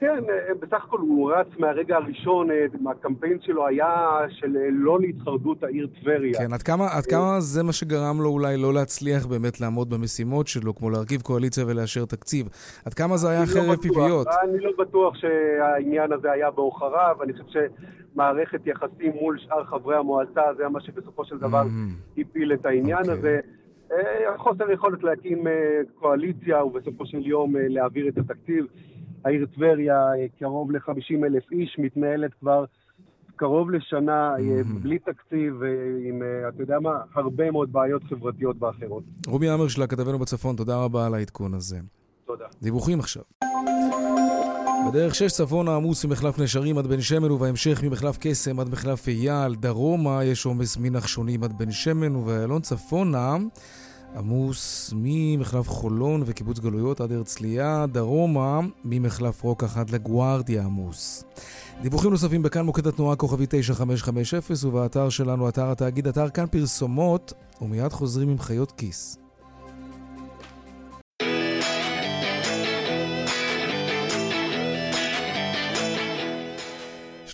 כן, אה, בסך הכל הוא רץ מהרגע הראשון, אה, הקמפיין שלו היה של אה, לא להתחרדות העיר טבריה. כן, עד כמה, עד כמה זה מה שגרם לו אולי לא להצליח באמת לעמוד במשימות שלו, כמו להרכיב קואליציה ולאשר תקציב? עד כמה זה היה לא חרב בטוח. פיפיות? אני לא בטוח שהעניין הזה היה בעוכריו, אני חושב שמערכת יחסים מול שאר חברי המועצה, זה מה שבסופו של דבר הפיל את העניין אוקיי. הזה. אה, חוסר יכולת להקים אה, קואליציה ובסופו של יום אה, להעביר את התקציב. העיר טבריה, אה, קרוב ל-50 אלף איש, מתנהלת כבר קרוב לשנה אה, בלי תקציב, אה, עם, אתה יודע מה, הרבה מאוד בעיות חברתיות ואחרות. רובי עמר של הכתבנו בצפון, תודה רבה על העדכון הזה. תודה. דיווחים עכשיו. בדרך 6 צפונה עמוס ממחלף נשרים עד בן שמן ובהמשך ממחלף קסם עד מחלף אייל. דרומה יש עומס מנחשונים עד בן שמן ובאיילון צפונה עמוס ממחלף חולון וקיבוץ גלויות עד הרצליה. דרומה ממחלף רוקח עד לגוארדיה עמוס. דיווחים נוספים בכאן מוקד התנועה כוכבי 9550 ובאתר שלנו, אתר התאגיד, אתר כאן פרסומות ומיד חוזרים עם חיות כיס.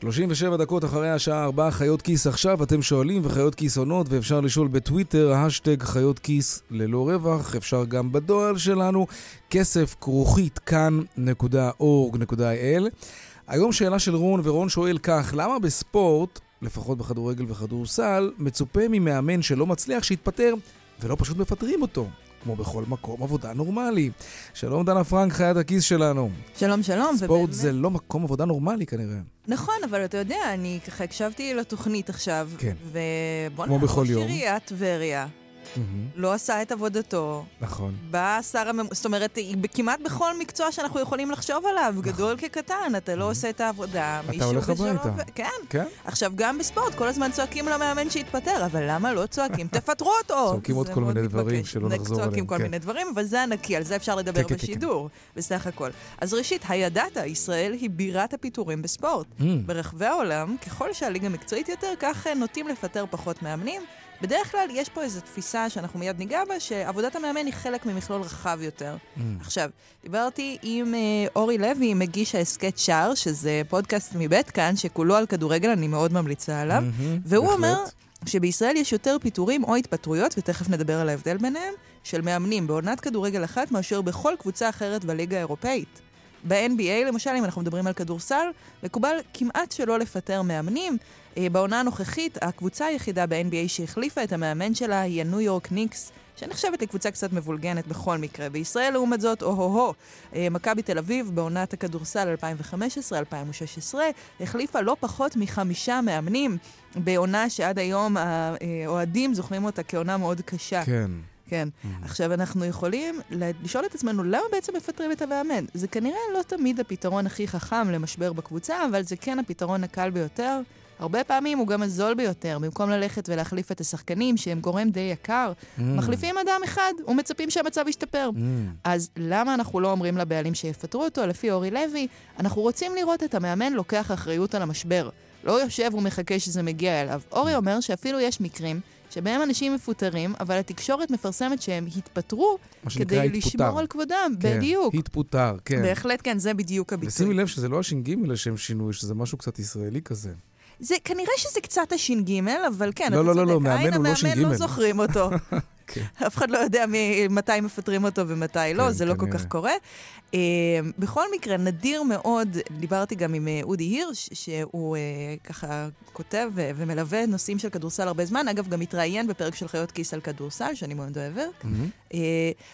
שלושים ושבע דקות אחרי השעה ארבע, חיות כיס עכשיו, אתם שואלים וחיות כיס עונות ואפשר לשאול בטוויטר, השטג חיות כיס ללא רווח, אפשר גם בדואל שלנו, כסף כרוכית כאן.org.il. היום שאלה של רון, ורון שואל כך, למה בספורט, לפחות בכדורגל וכדורסל, מצופה ממאמן שלא מצליח שיתפטר ולא פשוט מפטרים אותו? כמו בכל מקום עבודה נורמלי. שלום דנה פרנק, חיית הכיס שלנו. שלום, שלום. ספורט ובאמת- זה לא מקום עבודה נורמלי כנראה. נכון, אבל אתה יודע, אני ככה הקשבתי לתוכנית עכשיו, כן. ובוא. ראש עיריית טבריה לא עשה את עבודתו. נכון. בא השר הממ... זאת אומרת, כמעט בכל מקצוע שאנחנו יכולים לחשוב עליו, גדול כקטן, אתה לא עושה את העבודה. נכון. אתה הולך הביתה. כן. כן? עכשיו, גם בספורט, כל הזמן צועקים למאמן שיתפטר, אבל למה לא צועקים? תפטרו אותו! צועקים עוד כל מיני דברים. שלא נחזור עליהם. צועקים כל כן. מיני דברים, אבל זה הנקי, על זה אפשר לדבר כן, כן, בשידור, בסך הכל. אז ראשית, הידעת, ישראל היא בירת הפיטורים בספורט. Mm. ברחבי העולם, ככל שהליגה מקצועית יותר, כך אה, נוטים לפטר פחות מאמנים. בדרך כלל יש פה איזו תפיסה שאנחנו מיד ניגע בה, שעבודת המאמן היא חלק ממכלול רחב יותר. Mm. עכשיו, דיברתי עם אה, אורי לוי, מגיש ההסכת שער, שזה פודקאסט מבית כאן, שכולו על כדורגל, אני מאוד ממליצה עליו. מהמם, והוא בהחלט. אומר שבישראל יש יותר פיטורים או התפטרויות, ותכף נדבר על ההבדל ביניהם, של מאמנים בעונת כדורגל אחת מאשר בכל קבוצה אחרת בליגה האירופאית. ב-NBA, למשל, אם אנחנו מדברים על כדורסל, מקובל כמעט שלא לפטר מאמנים. אה, בעונה הנוכחית, הקבוצה היחידה ב-NBA שהחליפה את המאמן שלה היא הניו יורק ניקס, שנחשבת לקבוצה קצת מבולגנת בכל מקרה. בישראל, לעומת זאת, או-הו-הו, אה, מכבי תל אביב בעונת הכדורסל 2015-2016 החליפה לא פחות מחמישה מאמנים בעונה שעד היום האוהדים זוכרים אותה כעונה מאוד קשה. כן. כן. עכשיו, אנחנו יכולים לשאול את עצמנו, למה בעצם מפטרים את המאמן? זה כנראה לא תמיד הפתרון הכי חכם למשבר בקבוצה, אבל זה כן הפתרון הקל ביותר. הרבה פעמים הוא גם הזול ביותר. במקום ללכת ולהחליף את השחקנים, שהם גורם די יקר, Mm. מחליפים אדם אחד ומצפים שהמצב ישתפר. אז למה אנחנו לא אומרים לבעלים שיפטרו אותו? לפי אורי לוי, אנחנו רוצים לראות את המאמן לוקח אחריות על המשבר. לא יושב ומחכה שזה מגיע אליו. אורי אומר שאפילו יש מקרים שבהם אנשים מפוטרים, אבל התקשורת מפרסמת שהם התפטרו כדי התפוטר. לשמור על כבודם. כן, בדיוק. התפוטר, כן. בהחלט כן, זה בדיוק הביטוי. ושימי לב שזה לא הש"ג לשם שינוי, שזה משהו קצת ישראלי כזה. זה כנראה שזה קצת הש"ג, אבל כן, לא, אתה לא, לא, צודק. לא, מאמן עין הוא לא המאמן ש"ג. לא זוכרים אותו. כן. אף אחד לא יודע מתי מפטרים אותו ומתי לא, כן, זה לא כל כנראה. כך קורה. Uh, בכל מקרה, נדיר מאוד, דיברתי גם עם uh, אודי הירש, שהוא uh, ככה כותב uh, ומלווה נושאים של כדורסל הרבה זמן. אגב, גם התראיין בפרק של חיות כיס על כדורסל, שאני מאוד אוהבת. Uh,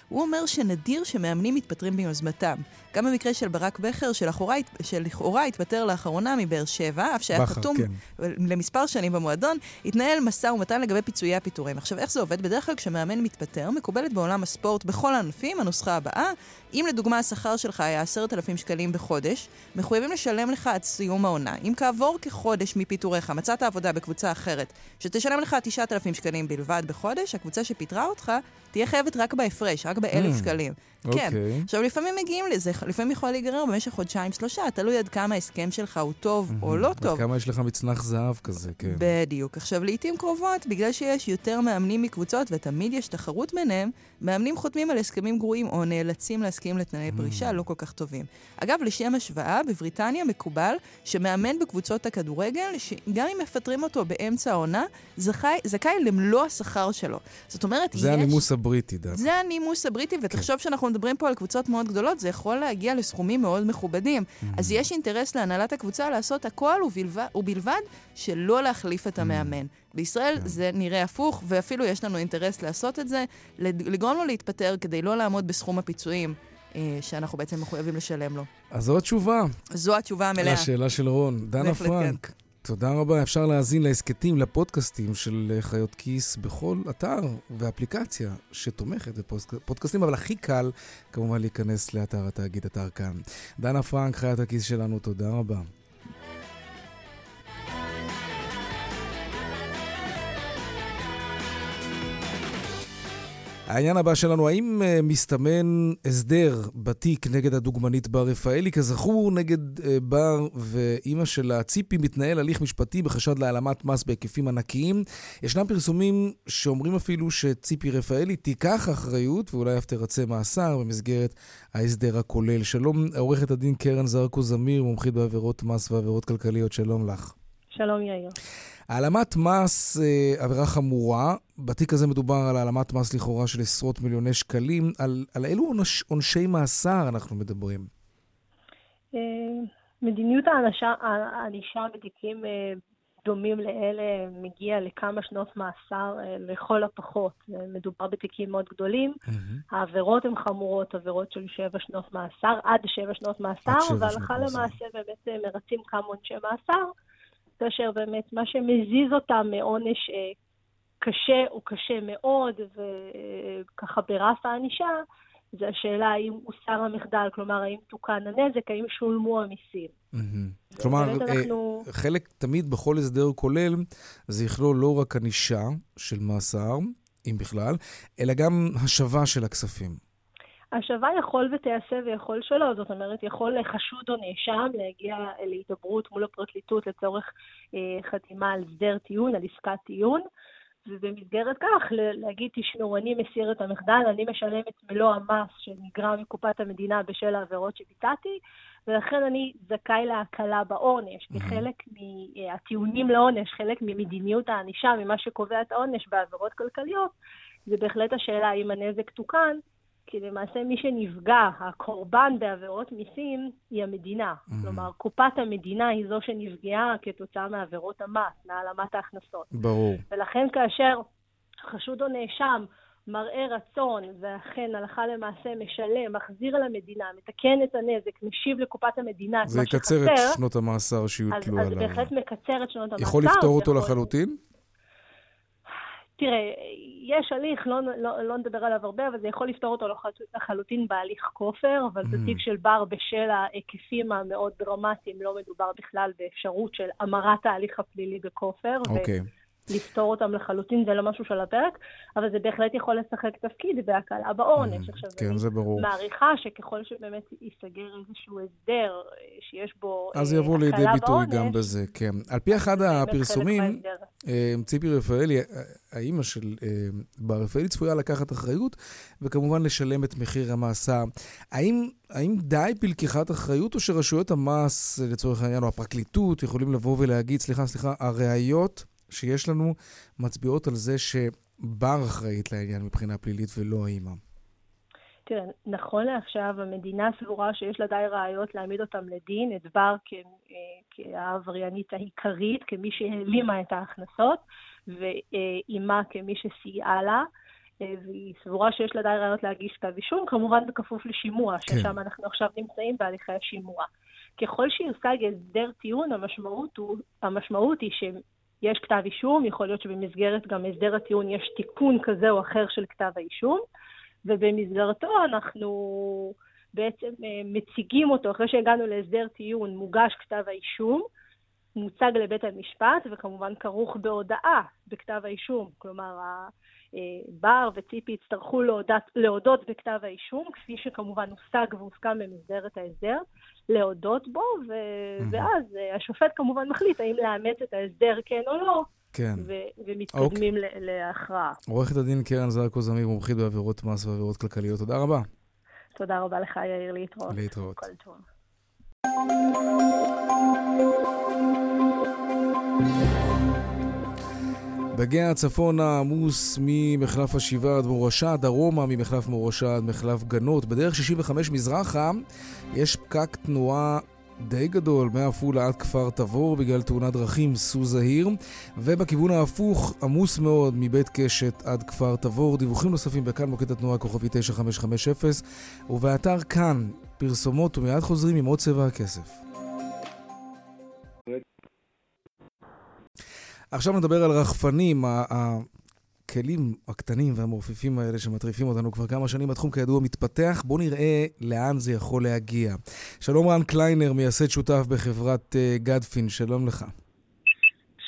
הוא אומר שנדיר שמאמנים מתפטרים ביוזמתם. גם במקרה של ברק בכר, שלכאורה, שלכאורה התפטר לאחרונה מבאר שבע, אף שהיה חתום כן. למספר שנים במועדון, התנהל משא ומתן לגבי פיצויי הפיטורים. עכשיו, איך זה עובד? בדרך כלל כשמאמן מתפטר, מקובלת בעולם הספורט בכל הענפים הנוסחה הבאה. אם לדוגמה השכר שלך היה 10,000 שקלים בחודש, מחויבים לשלם לך עד סיום העונה. אם כעבור כחודש מפיטוריך מצאת עבודה בקבוצה אחרת, שתשלם לך 9,000 שקלים בלבד בחודש, הקבוצה שפיטרה אותך תהיה חייבת רק בהפרש, רק באלף Mm, שקלים. כן. אוקיי. עכשיו, לפעמים מגיעים לזה, לפעמים יכול להיגרר במשך חודשיים-שלושה, תלוי עד כמה ההסכם שלך הוא טוב או לא עד טוב. כמה יש לך מצנח זהב כזה, כן. בדיוק. עכשיו, לעיתים קרובות, בגלל שיש יותר מאמנים מקבוצות ותמיד יש תחרות ביניהם, מאמנים חותמים על הסכמים גרועים או נאלצים להסכים לתנאי פרישה לא כל כך טובים. אגב, לשם השוואה, בבריטניה מקובל שמאמן בקבוצות הכדורגל, שגם אם מפטרים אותו באמצע העונה, זכאי, זכאי למלוא השכר שלו. זאת אומרת, זה יש... הנימוס הבריטי, דווקא. זה הנימוס הבריטי, ותחשוב שאנחנו מדברים פה על קבוצות מאוד גדולות, זה יכול להגיע לסכומים מאוד מכובדים. אז יש אינטרס להנהלת הקבוצה לעשות הכל, ובלבד, ובלבד שלא להחליף את המאמן. בישראל זה נראה הפוך, ואפילו יש לנו אינטרס לעשות את זה, לגרום לו להתפטר כדי לא לעמוד בסכום הפיצויים אה, שאנחנו בעצם מחויבים לשלם לו. אז זו התשובה. זו התשובה המלאה. לשאלה של רון. דנה בהחלט פרנק. תודה רבה. אפשר להאזין להסכתים, לפודקאסטים של חיות כיס בכל אתר ואפליקציה שתומכת בפודקאסטים, אבל הכי קל כמובן להיכנס לאתר התאגיד, אתר כאן. דנה פרנק, חיית הכיס שלנו, תודה רבה. העניין הבא שלנו, האם uh, מסתמן הסדר בתיק נגד הדוגמנית בר רפאלי? כזכור, נגד uh, בר ואימא שלה, ציפי, מתנהל הליך משפטי בחשד להעלמת מס בהיקפים ענקיים. ישנם פרסומים שאומרים אפילו שציפי רפאלי תיקח אחריות ואולי אף תרצה מאסר במסגרת ההסדר הכולל. שלום, עורכת הדין קרן זרקו זמיר, מומחית בעבירות מס ועבירות כלכליות, שלום לך. שלום יאיר. העלמת מס, אה, עבירה חמורה, בתיק הזה מדובר על העלמת מס לכאורה של עשרות מיליוני שקלים. על, על אילו עונש, עונשי מאסר אנחנו מדברים? אה, מדיניות הענישה, בתיקים אה, דומים לאלה מגיע לכמה שנות מאסר לכל הפחות. מדובר בתיקים מאוד גדולים. העבירות הן חמורות, עבירות של שבע שנות מאסר, עד שבע שנות מאסר, והלכה. למעשה באמת מרצים כמה עונשי מאסר, כאשר באמת מה שמזיז אותם מעונש אה, קשה הוא קשה מאוד, וככה ברף הענישה, זה השאלה האם הוסר המחדל, כלומר האם תוקן הנזק, האם שולמו המיסים. כלומר, אה, אנחנו- חלק תמיד בכל הסדר כולל, זה יכלול לא רק ענישה של מאסר, אם בכלל, אלא גם השבה של הכספים. השבה יכול ותיעשה ויכול שלא, זאת אומרת, יכול חשוד או נאשם להגיע להידברות מול הפרקליטות לצורך אה, חתימה על הסדר טיעון, על עסקת טיעון, ובמסגרת כך להגיד, תשמעו, אני מסיר את המחדל, אני משלם את מלוא המס שנגרם מקופת המדינה בשל העבירות שביצעתי, ולכן אני זכאי להקלה בעונש, כחלק מהטיעונים לעונש, חלק ממדיניות הענישה, ממה שקובע את העונש בעבירות כלכליות, זה בהחלט השאלה האם הנזק תוקן, כי למעשה מי שנפגע, הקורבן בעבירות מיסים, היא המדינה. כלומר, קופת המדינה היא זו שנפגעה כתוצאה מעבירות המס, מהעלמת ההכנסות. ברור. ולכן כאשר חשוד או נאשם מראה רצון, ואכן הלכה למעשה משלם, מחזיר למדינה, מתקן את הנזק, משיב לקופת המדינה את זה מה יקצר שחסר, את שנות המאסר אז, שיוטלו אז עליו. בהחלט מקצר את שנות המאסר. יכול לפתור אותו זה יכול- לחלוטין? תראה, יש הליך, לא, לא, לא נדבר עליו הרבה, אבל זה יכול לפתור אותו לח- לחלוטין בהליך כופר, אבל Mm. בתיק של בר, בשל ההיקפים המאוד דרמטיים, לא מדובר בכלל באפשרות של המרת ההליך הפלילי בכופר. אוקיי. לפתור אותם לחלוטין זה לא משהו של הפרק, אבל זה בהחלט יכול לשחק תפקיד בהקלה בעונש. עכשיו, כן, זה ברור. מעריכה שככל שבאמת ייסגר איזשהו הסדר אה, שיש בו אז אה, יבוא לידי הקלה ביטוי בעונש, גם בזה, כן. על פי אחד הפרסומים. אה, ציפי רפאלי, האימא של בר רפאלי, צפויה לקחת אחריות, וכמובן לשלם את מחיר המאסר. האם, האם די בלקיחת אחריות, או שרשויות המס, לצורך העניין, או הפרקליטות, יכולים לבוא ולהגיד, סליחה, סליחה, הראיות שיש לנו מצביעות על זה שבר אחראית לעניין מבחינה פלילית ולא האימא? תראה, נכון לעכשיו המדינה סבורה שיש לה די ראיות להעמיד אותם לדין, את בר אה, כעבריינית העיקרית, כמי שהעלימה את ההכנסות, ואימה כמי שסייעה לה. אה, והיא סבורה שיש לה די ראיות להגיש כתב אישום, כמובן בכפוף לשימוע, כן. ששם אנחנו עכשיו נמצאים בהליכי השימוע. ככל שיושג הסדר טיעון, המשמעות, הוא, המשמעות היא שיש כתב אישום, יכול להיות שבמסגרת גם הסדר הטיעון יש תיקון כזה או אחר של כתב האישום, ובמסגרתו אנחנו בעצם אה, מציגים אותו, אחרי שהגענו להסדר טיעון, מוגש כתב האישום, מוצג לבית המשפט, וכמובן כרוך בהודאה בכתב האישום. כלומר, בר וציפי יצטרכו להודות, להודות בכתב האישום, כפי שכמובן הושג והוסכם במסגרת ההסדר, להודות בו, ו... ואז אה, השופט כמובן מחליט האם לאמץ את ההסדר כן או לא, כן. ו- ומתקדמים ל- להכרעה. עורכת הדין קרן זרקו זמיר, מומחית בעבירות מס ועבירות כלכליות. תודה רבה. תודה רבה לך, יאיר, להתראות. להתראות. כל טוב. בגאה הצפון העמוס ממחלף השבעה עד מורשה, דרומה ממחלף מורשה עד מחלף גנות. בדרך 65 מזרחה יש פקק תנועה די גדול מעפולה עד כפר תבור בגלל תאונת דרכים סו זהיר, ובכיוון ההפוך עמוס מאוד מבית קשת עד כפר תבור. דיווחים נוספים בכאן מוקד התנועה כוכבי 9550 ובאתר כאן פרסומות ומיד חוזרים עם עוד צבע הכסף. עכשיו נדבר על רחפנים, הכלים הקטנים והמעופפים האלה שמטריפים אותנו כבר כמה שנים. התחום כידוע מתפתח, בואו נראה לאן זה יכול להגיע. שלום רן קליינר, מייסד שותף בחברת אה, גדפין, שלום לך.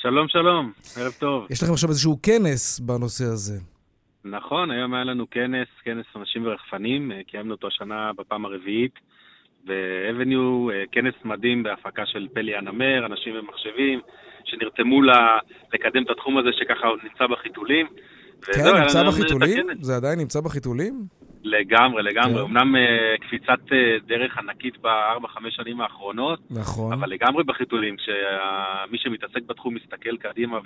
שלום, שלום, ערב טוב. יש לכם עכשיו איזשהו כנס בנושא הזה. נכון, היום היה לנו כנס, כנס אנשים ורחפנים, אה, קיימנו אותו השנה בפעם הרביעית, והבניו אה, כנס מדהים בהפקה של פלי הנמר, אנשים ומחשבים, שנרתמו לקדם את התחום הזה שככה עוד נמצא בחיתולים. כן, וזהו, נמצא בחיתולים? זה עדיין נמצא בחיתולים? לגמרי, לגמרי. כן. אמנם אה, קפיצת אה, דרך ענקית בארבע-חמש שנים האחרונות, נכון. אבל לגמרי בחיתולים, כשמי שמתעסק בתחום מסתכל קדימה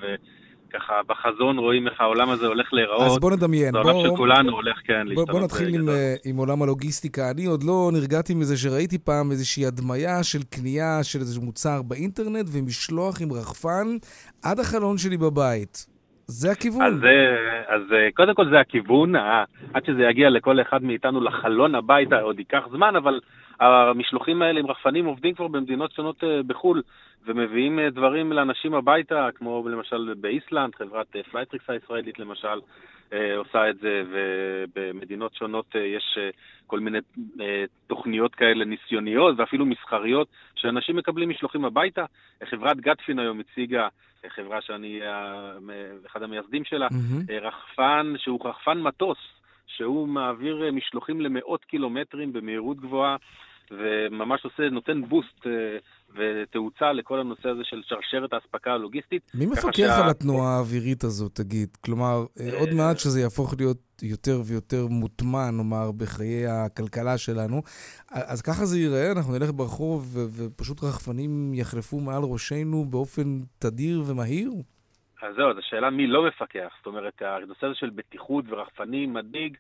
ככה בחזון רואים איך העולם הזה הולך להיראות. אז בוא נדמיין. זה העולם של כולנו הולך, כן, בוא, להשתנות. בוא נתחיל עם. אה, עם עולם הלוגיסטיקה. אני עוד לא נרגעתי מזה שראיתי פעם איזושהי הדמיה של קנייה של איזה מוצר באינטרנט ומשלוח עם רחפן עד החלון שלי בבית. זה הכיוון. אז, אה, אז אה, קודם כל זה הכיוון, עד שזה יגיע לכל אחד מאיתנו לחלון הביתה עוד ייקח זמן, אבל המשלוחים האלה עם רחפנים עובדים כבר במדינות שונות בחו"ל, ומביאים אה, דברים לאנשים הביתה, כמו למשל באיסלנד, חברת אה, פלייטרקס הישראלית למשל, אה, עושה את זה, ובמדינות שונות יש כל מיני תוכניות כאלה ניסיוניות ואפילו מסחריות, שאנשים מקבלים משלוחים הביתה. חברת גטפין היום הציגה, חברה שאני אחד המייסדים שלה. אה, רחפן שהוא רחפן מטוס, שהוא מעביר משלוחים למאות קילומטרים במהירות גבוהה, וממש עושה, נותן בוסט ותאוצה לכל הנושא הזה של שרשרת האספקה הלוגיסטית. מי מפקח שה- על התנועה האווירית הזאת, תגיד? כלומר, אה, עוד מעט שזה יהפוך להיות יותר ויותר מוטמע, נאמר, בחיי הכלכלה שלנו. אז ככה זה ייראה, אנחנו נלך ברחוב ופשוט רחפנים יחלפו מעל ראשנו באופן תדיר ומהיר? אז זהו, אז השאלה מי לא מפקח. זאת אומרת, הנושא הזה של בטיחות ורחפנים מדאיג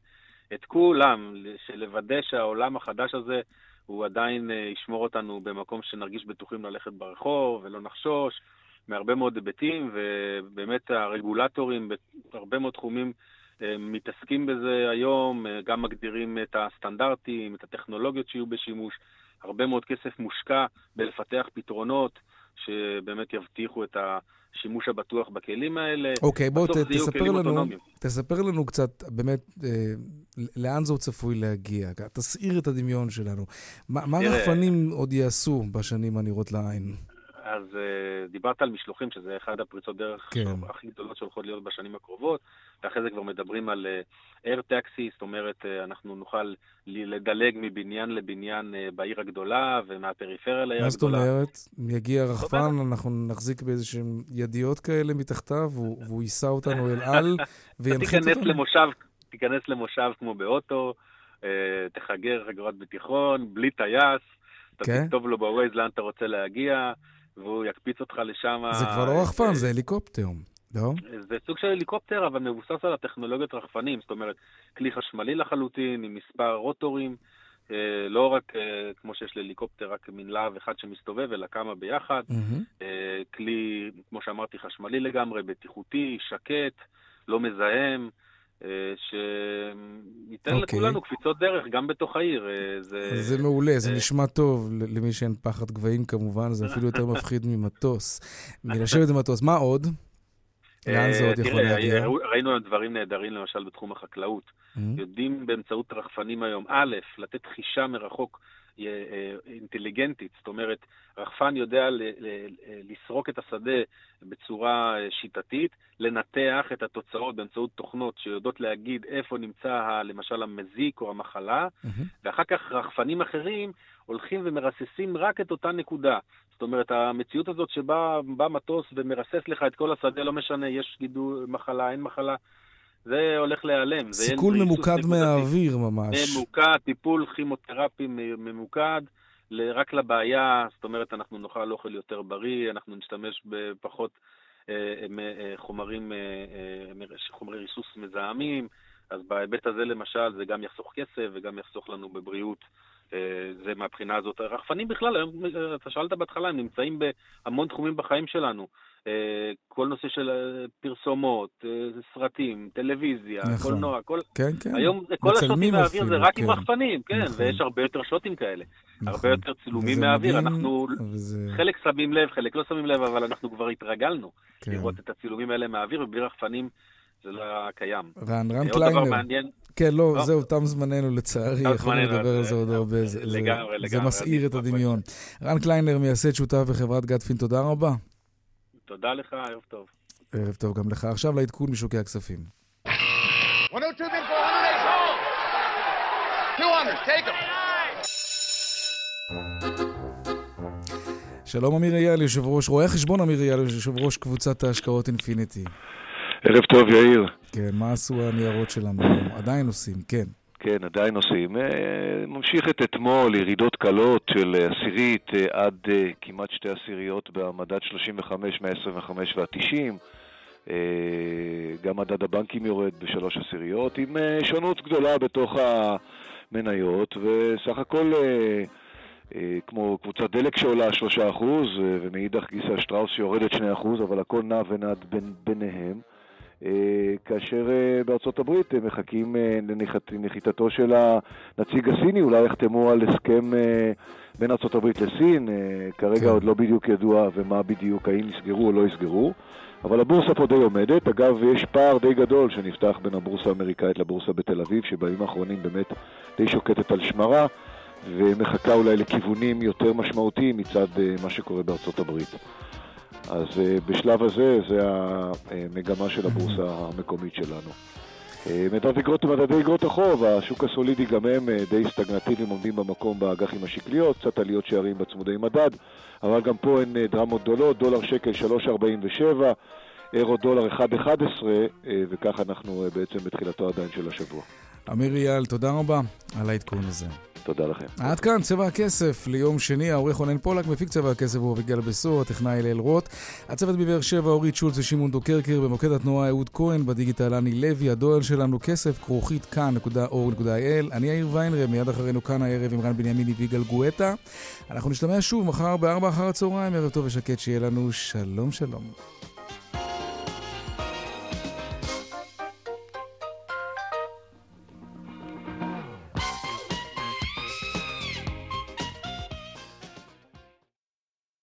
את כולם, שלוודא שהעולם החדש הזה הוא עדיין אה, ישמור אותנו במקום שנרגיש בטוחים ללכת ברחוב ולא נחשוש, מהרבה מאוד היבטים, ובאמת הרגולטורים בהרבה מאוד תחומים אה, מתעסקים בזה היום, אה, גם מגדירים את הסטנדרטים, את הטכנולוגיות שיהיו בשימוש. הרבה מאוד כסף מושקע בלפתח פתרונות שבאמת יבטיחו את השימוש הבטוח בכלים האלה. אוקיי, בוא בסוף ת- תספר לנו, אוטונומיים. תספר לנו קצת באמת אה, לאן זה עוד צפוי להגיע. תסעיר את הדמיון שלנו. מה רחפנים עוד יעשו בשנים הנראות לעין? אז uh, דיברת על משלוחים, שזה אחד הפריצות דרך כן. הכי גדולות שהולכות להיות בשנים הקרובות, ואחרי זה כבר מדברים על uh, air taxi, זאת אומרת, uh, אנחנו נוכל לדלג מבניין לבניין uh, בעיר הגדולה ומהפריפריה לעיר מה זאת הגדולה. אומרת? יגיע רחפן, אנחנו נחזיק באיזשהם ידיעות כאלה מתחתיו, והוא והוא יישא אותנו אל על וינחית תיכנס אותנו? למושב, תיכנס למושב כמו באוטו, uh, תחגר חגורת בתיכון, בלי טייס, אתה כן. תכתוב לו בווייז לאן אתה רוצה להגיע, והוא יקפיץ אותך לשם. זה כבר לא רחפן, זה הליקופטר, לא? זה סוג של הליקופטר, אבל מבוסס על הטכנולוגיות רחפנים, זאת אומרת, כלי חשמלי לחלוטין, עם מספר רוטורים, אה, לא רק אה, כמו שיש להליקופטר, רק מין להב אחד שמסתובב, אלא כמה ביחד. אה, כלי, כמו שאמרתי, חשמלי לגמרי, בטיחותי, שקט, לא מזהם, אה, שייתן אוקיי. לכולנו קפיצות דרך, גם בתוך העיר. אה, זה, זה מעולה, זה אה, נשמע טוב למי שאין פחד גבהים כמובן, זה אפילו יותר מפחיד ממטוס. מלשבת במטוס. מה עוד? לאן זה אה, עוד יכול להגיע? ראינו דברים נהדרים, למשל בתחום החקלאות. Mhm. יודעים באמצעות רחפנים היום, א', לתת חישה מרחוק אה, אה, אינטליגנטית, זאת אומרת, רחפן יודע ל- ל- לסרוק את השדה בצורה אה, שיטתית, לנתח את התוצאות באמצעות תוכנות שיודעות להגיד איפה נמצא ה- למשל המזיק או המחלה, מהמם. ואחר כך רחפנים אחרים הולכים ומרססים רק את אותה נקודה. זאת אומרת, המציאות הזאת שבה מטוס ומרסס לך את כל השדה, לא משנה, יש גידול, מחלה, אין מחלה, זה הולך להיעלם. סיכול ממוקד. מהאוויר ממש. ממוקד, טיפול כימותרפי ממוקד, רק לבעיה, זאת אומרת, אנחנו נאכל אוכל יותר בריא, אנחנו נשתמש בפחות אה, אה, חומרים, אה, מ- חומרי ריסוס מזהמים, אז בהיבט הזה למשל זה גם יחסוך כסף וגם יחסוך לנו בבריאות. אה, זה מהבחינה הזאת. הרחפנים בכלל, היום, אה, אתה שאלת בהתחלה, הם נמצאים בהמון תחומים בחיים שלנו. אה, כל נושא של פרסומות, סרטים, טלוויזיה, נכון. קולנוע, כל... כן, כן. היום כל השוטים מהאוויר זה רק עם כן. רחפנים, כן, נכון. ויש הרבה יותר שוטים כאלה. הרבה נכון. יותר צילומים מהאוויר. מדהים, אנחנו, וזה... חלק שמים לב, חלק לא שמים לב, אבל אנחנו כבר התרגלנו כן. לראות את הצילומים האלה מהאוויר, ובלי רחפנים זה לא היה קיים. רן, רן עוד דבר קליינר. מעניין, כן, לא, לא? זהו, תם זמננו לצערי, יכולנו לדבר על זה עוד אה, הרבה. זה- זה- לגמרי, זה לגמרי, מסעיר את הדמיון. רן קליינר, מייסד שותף בחברת גטפין, תודה רבה. תודה לך, ערב טוב. ערב טוב גם לך. עכשיו לעדכון משוקי הכספים. 102 bid for 108. 200, take them. שלום אמיר אייל, יושב ראש, רואה חשבון אמיר אייל, יושב ראש קבוצת ההשקעות אינפיניטי. ערב טוב, יאיר. כן, מה עשו הניירות שלנו היום? עדיין עושים, כן. כן, עדיין עושים. אה, ממשיך את אתמול, ירידות קלות של עשירית אה, עד אה, כמעט שתי עשיריות במדד 35, 125 וה-90. גם מדד הבנקים יורד בשלוש עשיריות, עם שונות גדולה בתוך המניות, וסך הכל כמו קבוצת דלק שעולה 3% ומאידך גיסא שטראוס שיורדת 2%, אבל הכל נע ונד בין, ביניהם. כאשר בארצות הברית הם מחכים לנחיתתו של הנציג הסיני, אולי יחתמו על הסכם בין ארצות הברית לסין, כרגע כן. עוד לא בדיוק ידוע ומה בדיוק, האם יסגרו או לא יסגרו. אבל הבורסה פה די עומדת. אגב, יש פער די גדול שנפתח בין הבורסה האמריקאית לבורסה בתל אביב, שבימים האחרונים באמת די שוקטת על שמרה, ומחכה אולי לכיוונים יותר משמעותיים מצד מה שקורה בארצות הברית. אז בשלב הזה, זה המגמה של הבורסה המקומית שלנו. מדד אגרות ומדדי אגרות החוב, השוק הסולידי גם הם די סטגנטיביים עומדים במקום באג"חים השקליות, קצת עליות שערים בצמודי מדד, אבל גם פה אין דרמות גדולות, דולר שקל 3.47, אירו דולר 1.11, וכך אנחנו בעצם בתחילתו עדיין של השבוע. אמיר אייל, תודה רבה על העדכון הזה. תודה לכם. עד כאן צבע הכסף ליום שני, העורך רונן פולק, מפיק צבע הכסף הוא אביגל בסור, הטכנאי אליאל רוט, הצוות בבאר שבע אורית שולץ ושמעון דוקרקר, במוקד התנועה אהוד כהן, בדיגיטל אני לוי, הדואל שלנו כסף, כרוכית כאן.org.il, אני יאיר ויינרב, מיד אחרינו כאן הערב עם רן בנימיני ויגאל גואטה. אנחנו נשתמע שוב מחר בארבע אחר הצהריים, ערב טוב ושקט שיהיה לנו, שלום שלום.